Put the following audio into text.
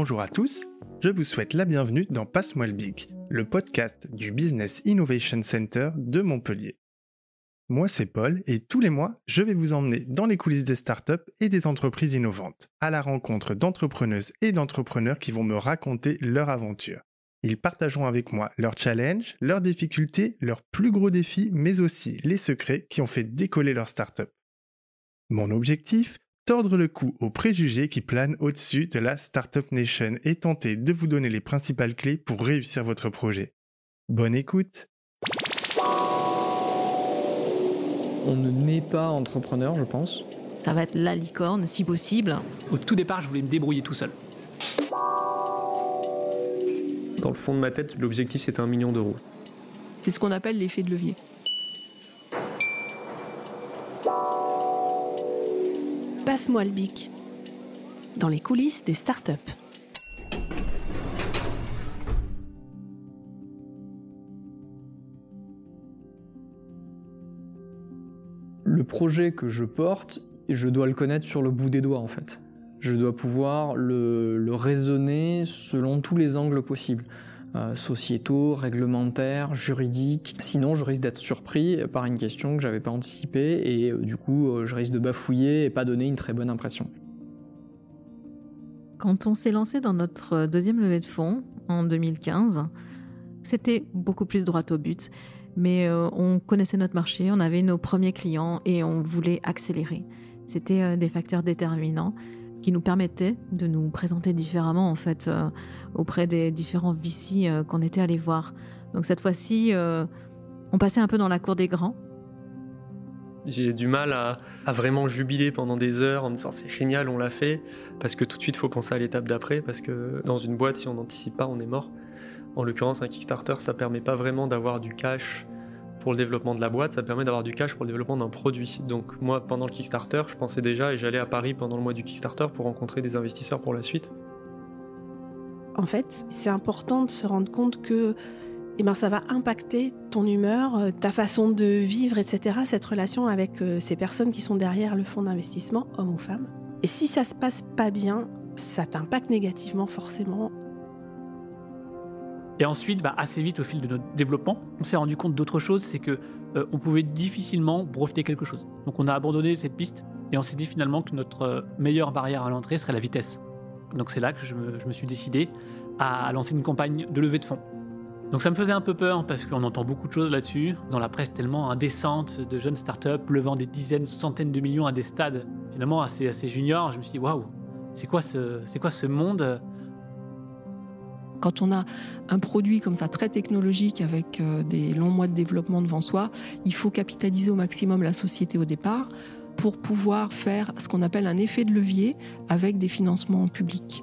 Bonjour à tous, je vous souhaite la bienvenue dans Passe-moi le Big, le podcast du Business Innovation Center de Montpellier. Moi, c'est Paul et tous les mois, je vais vous emmener dans les coulisses des startups et des entreprises innovantes, à la rencontre d'entrepreneuses et d'entrepreneurs qui vont me raconter leur aventure. Ils partageront avec moi leurs challenges, leurs difficultés, leurs plus gros défis, mais aussi les secrets qui ont fait décoller leur startup. Mon objectif Tordre le cou aux préjugés qui planent au-dessus de la Startup Nation et tenter de vous donner les principales clés pour réussir votre projet. Bonne écoute On ne naît pas entrepreneur, je pense. Ça va être la licorne, si possible. Au tout départ, je voulais me débrouiller tout seul. Dans le fond de ma tête, l'objectif c'était un million d'euros. C'est ce qu'on appelle l'effet de levier. Passe-moi le bic. Dans les coulisses des startups. Le projet que je porte, je dois le connaître sur le bout des doigts en fait. Je dois pouvoir le, raisonner selon tous les angles possibles. Euh, sociétaux, réglementaires, juridiques. Sinon, je risque d'être surpris par une question que j'avais pas anticipée et euh, du coup, euh, je risque de bafouiller et pas donner une très bonne impression. Quand on s'est lancé dans notre deuxième levée de fonds en 2015, c'était beaucoup plus droit au but mais on connaissait notre marché, on avait nos premiers clients et on voulait accélérer. C'était des facteurs déterminants qui nous permettaient de nous présenter différemment en fait euh, auprès des différents VC qu'on était allés voir. Donc cette fois-ci, on passait un peu dans la cour des grands. J'ai du mal à, vraiment jubiler pendant des heures en me disant c'est génial, on l'a fait, parce que tout de suite faut penser à l'étape d'après, parce que dans une boîte, si on n'anticipe pas, on est mort. En l'occurrence, un Kickstarter, ça permet pas vraiment d'avoir du cash pour le développement de la boîte, ça permet d'avoir du cash pour le développement d'un produit. Donc moi, pendant le Kickstarter, je pensais déjà et j'allais à Paris pendant le mois du Kickstarter pour rencontrer des investisseurs pour la suite. En fait, c'est important de se rendre compte que eh ben, ça va impacter ton humeur, euh, ta façon de vivre, etc., cette relation avec euh, ces personnes qui sont derrière le fonds d'investissement, hommes ou femmes. Et si ça se passe pas bien, ça t'impacte négativement forcément. Et ensuite, bah, assez vite au fil de notre développement, on s'est rendu compte d'autre chose, c'est que euh, on pouvait difficilement breveter quelque chose. Donc on a abandonné cette piste et on s'est dit finalement que notre euh, meilleure barrière à l'entrée serait la vitesse. Donc c'est là que je me, suis décidé à lancer une campagne de levée de fonds. Donc ça me faisait un peu peur parce qu'on entend beaucoup de choses là-dessus. Dans la presse tellement indécente de jeunes startups levant des dizaines, centaines de millions à des stades finalement assez, assez juniors. Je me suis dit waouh, c'est quoi ce, c'est quoi ce monde? Quand on a un produit comme ça très technologique avec euh, des longs mois de développement devant soi, il faut capitaliser au maximum la société au départ pour pouvoir faire ce qu'on appelle un effet de levier avec des financements publics.